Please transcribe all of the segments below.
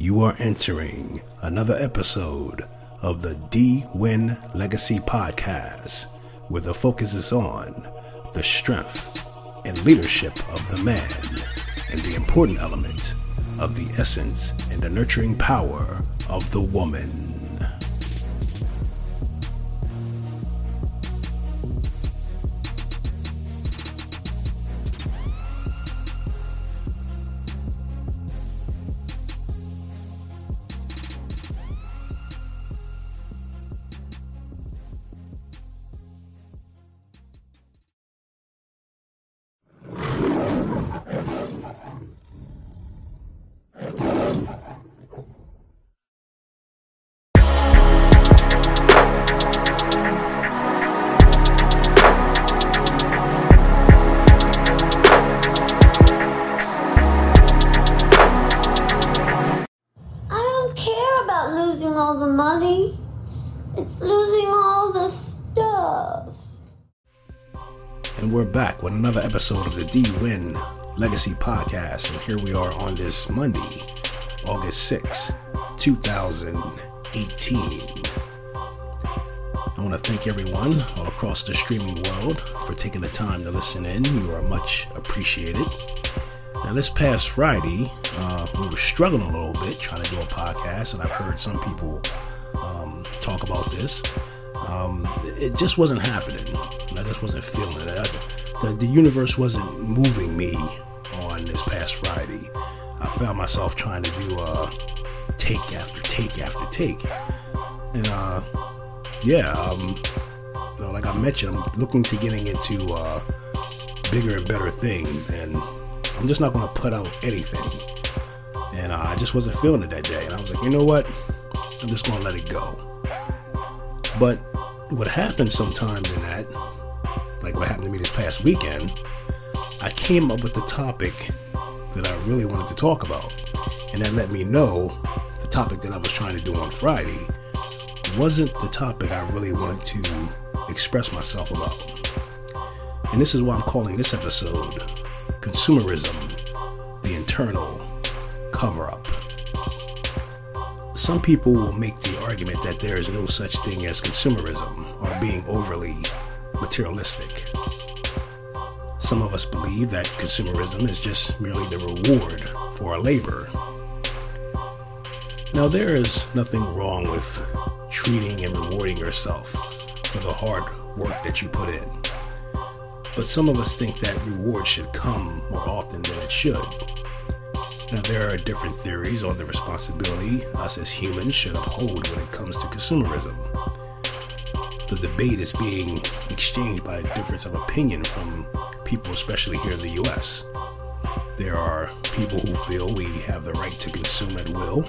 You are entering another episode of the D Win Legacy Podcast, where the focus is on the strength and leadership of the man and the important element of the essence and the nurturing power of the woman. And we're back with another episode of the D Win Legacy Podcast. And here we are on this Monday, August 6, 2018. I want to thank everyone all across the streaming world for taking the time to listen in. You are much appreciated. Now, this past Friday, uh, we were struggling a little bit trying to do a podcast, and I've heard some people um, talk about this. Um, it just wasn't happening. Just wasn't feeling it. I, the, the universe wasn't moving me on this past Friday. I found myself trying to do uh, take after take after take. And uh, yeah, um, you know, like I mentioned, I'm looking to getting into uh, bigger and better things, and I'm just not going to put out anything. And uh, I just wasn't feeling it that day, and I was like, you know what? I'm just going to let it go. But what happens sometimes in that, what happened to me this past weekend, I came up with the topic that I really wanted to talk about, and that let me know the topic that I was trying to do on Friday wasn't the topic I really wanted to express myself about. And this is why I'm calling this episode Consumerism, the Internal Cover Up. Some people will make the argument that there is no such thing as consumerism or being overly materialistic. Some of us believe that consumerism is just merely the reward for our labor. Now, there is nothing wrong with treating and rewarding yourself for the hard work that you put in. But some of us think that reward should come more often than it should. Now, there are different theories on the responsibility us as humans should uphold when it comes to consumerism. The debate is being exchanged by a difference of opinion from people, especially here in the US. There are people who feel we have the right to consume at will.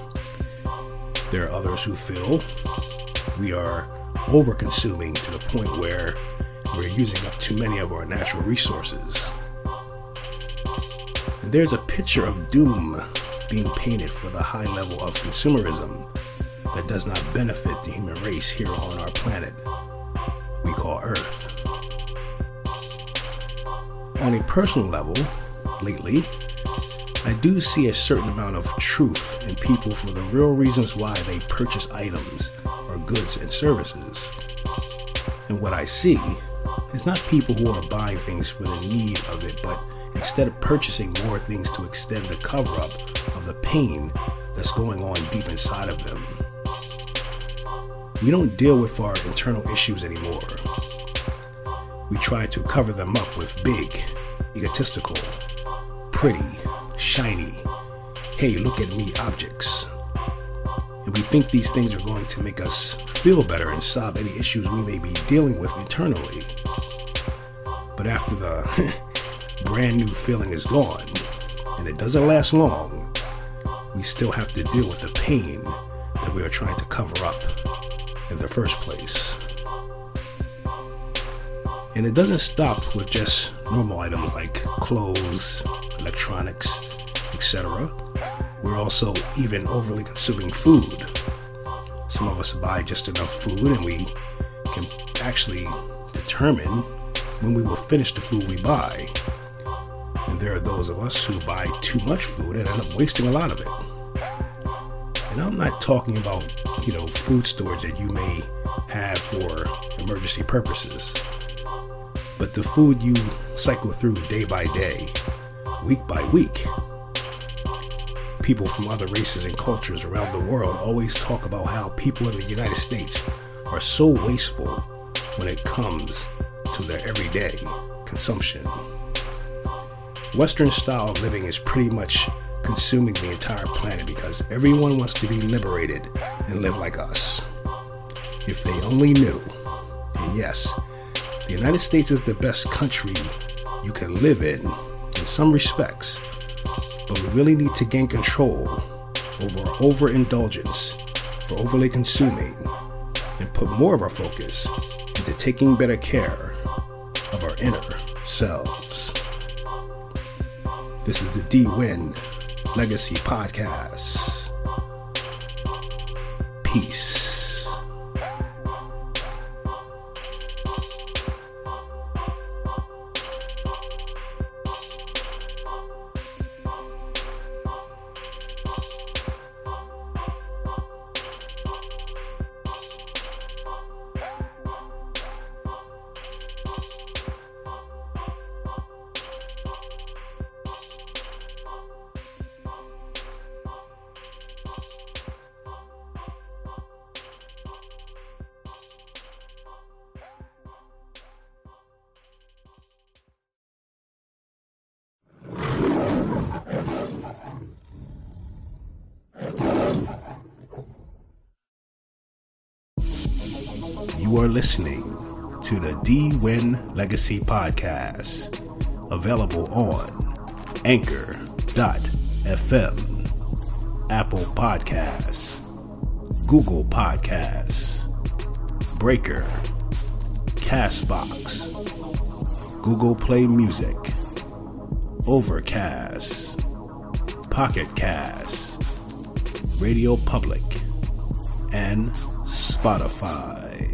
There are others who feel we are over consuming to the point where we're using up too many of our natural resources. And there's a picture of doom being painted for the high level of consumerism that does not benefit the human race here on our planet we call Earth. On a personal level, lately, I do see a certain amount of truth in people for the real reasons why they purchase items or goods and services. And what I see is not people who are buying things for the need of it, but instead of purchasing more things to extend the cover up of the pain that's going on deep inside of them. We don't deal with our internal issues anymore. We try to cover them up with big, egotistical, pretty, shiny, hey, look at me objects. And we think these things are going to make us feel better and solve any issues we may be dealing with internally. But after the brand new feeling is gone, and it doesn't last long, we still have to deal with the pain that we are trying to cover up in the first place. And it doesn't stop with just normal items like clothes, electronics, etc. We're also even overly consuming food. Some of us buy just enough food and we can actually determine when we will finish the food we buy. And there are those of us who buy too much food and end up wasting a lot of it. And I'm not talking about, you know, food stores that you may have for emergency purposes, but the food you cycle through day by day, week by week. People from other races and cultures around the world always talk about how people in the United States are so wasteful when it comes to their everyday consumption. Western style of living is pretty much consuming the entire planet because everyone wants to be liberated and live like us. If they only knew. And yes, the United States is the best country you can live in in some respects, but we really need to gain control over our overindulgence for overly consuming and put more of our focus into taking better care of our inner selves. This is the D Win Legacy Podcast. Peace. You are listening to the D Win Legacy Podcast, available on Anchor.fm, Apple Podcasts, Google Podcasts, Breaker, Castbox, Google Play Music, Overcast, Pocket Cast, Radio Public, and Spotify.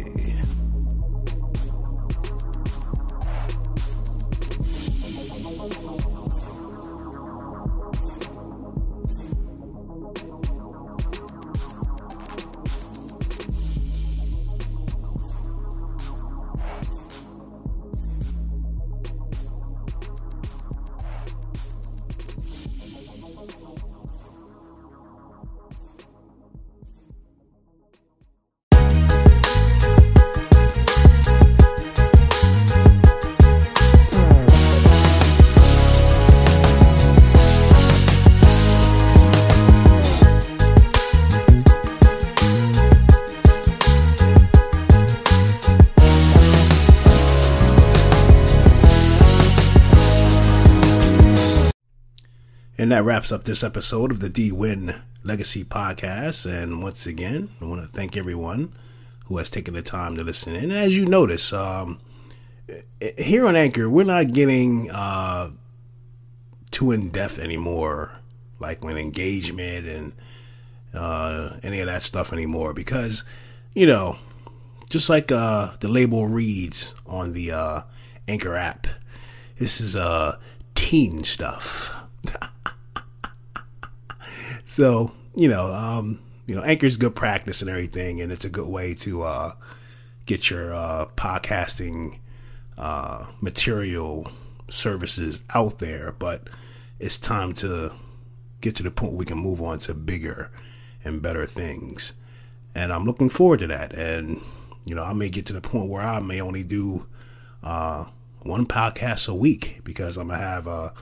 And that wraps up this episode of the D Win Legacy Podcast. And once again, I want to thank everyone who has taken the time to listen. And as you notice, um, here on Anchor, we're not getting uh, too in depth anymore, like when engagement and uh, any of that stuff anymore, because, you know, just like uh, the label reads on the uh, Anchor app, this is uh, teen stuff. So you know, um, you know, Anchor's good practice and everything, and it's a good way to uh, get your uh, podcasting uh, material services out there. But it's time to get to the point where we can move on to bigger and better things, and I'm looking forward to that. And you know, I may get to the point where I may only do uh, one podcast a week because I'm gonna have a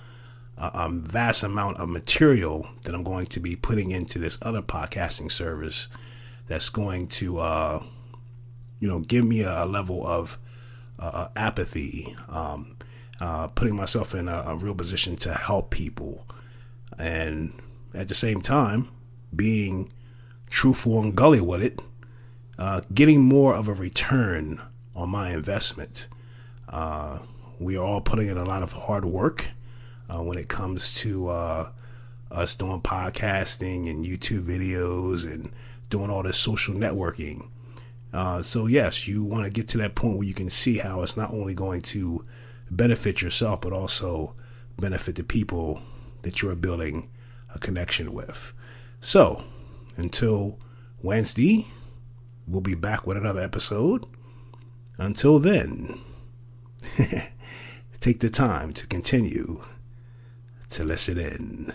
a, a vast amount of material that I'm going to be putting into this other podcasting service that's going to, uh, you know, give me a, level of uh, apathy, um, uh, putting myself in a, a, real position to help people, and at the same time being truthful and gully with it, uh, getting more of a return on my investment. Uh, we are all putting in a lot of hard work uh, when it comes to uh, us doing podcasting and YouTube videos and doing all this social networking. Uh, so, yes, you want to get to that point where you can see how it's not only going to benefit yourself, but also benefit the people that you're building a connection with. So, until Wednesday, we'll be back with another episode. Until then, take the time to continue to listen in.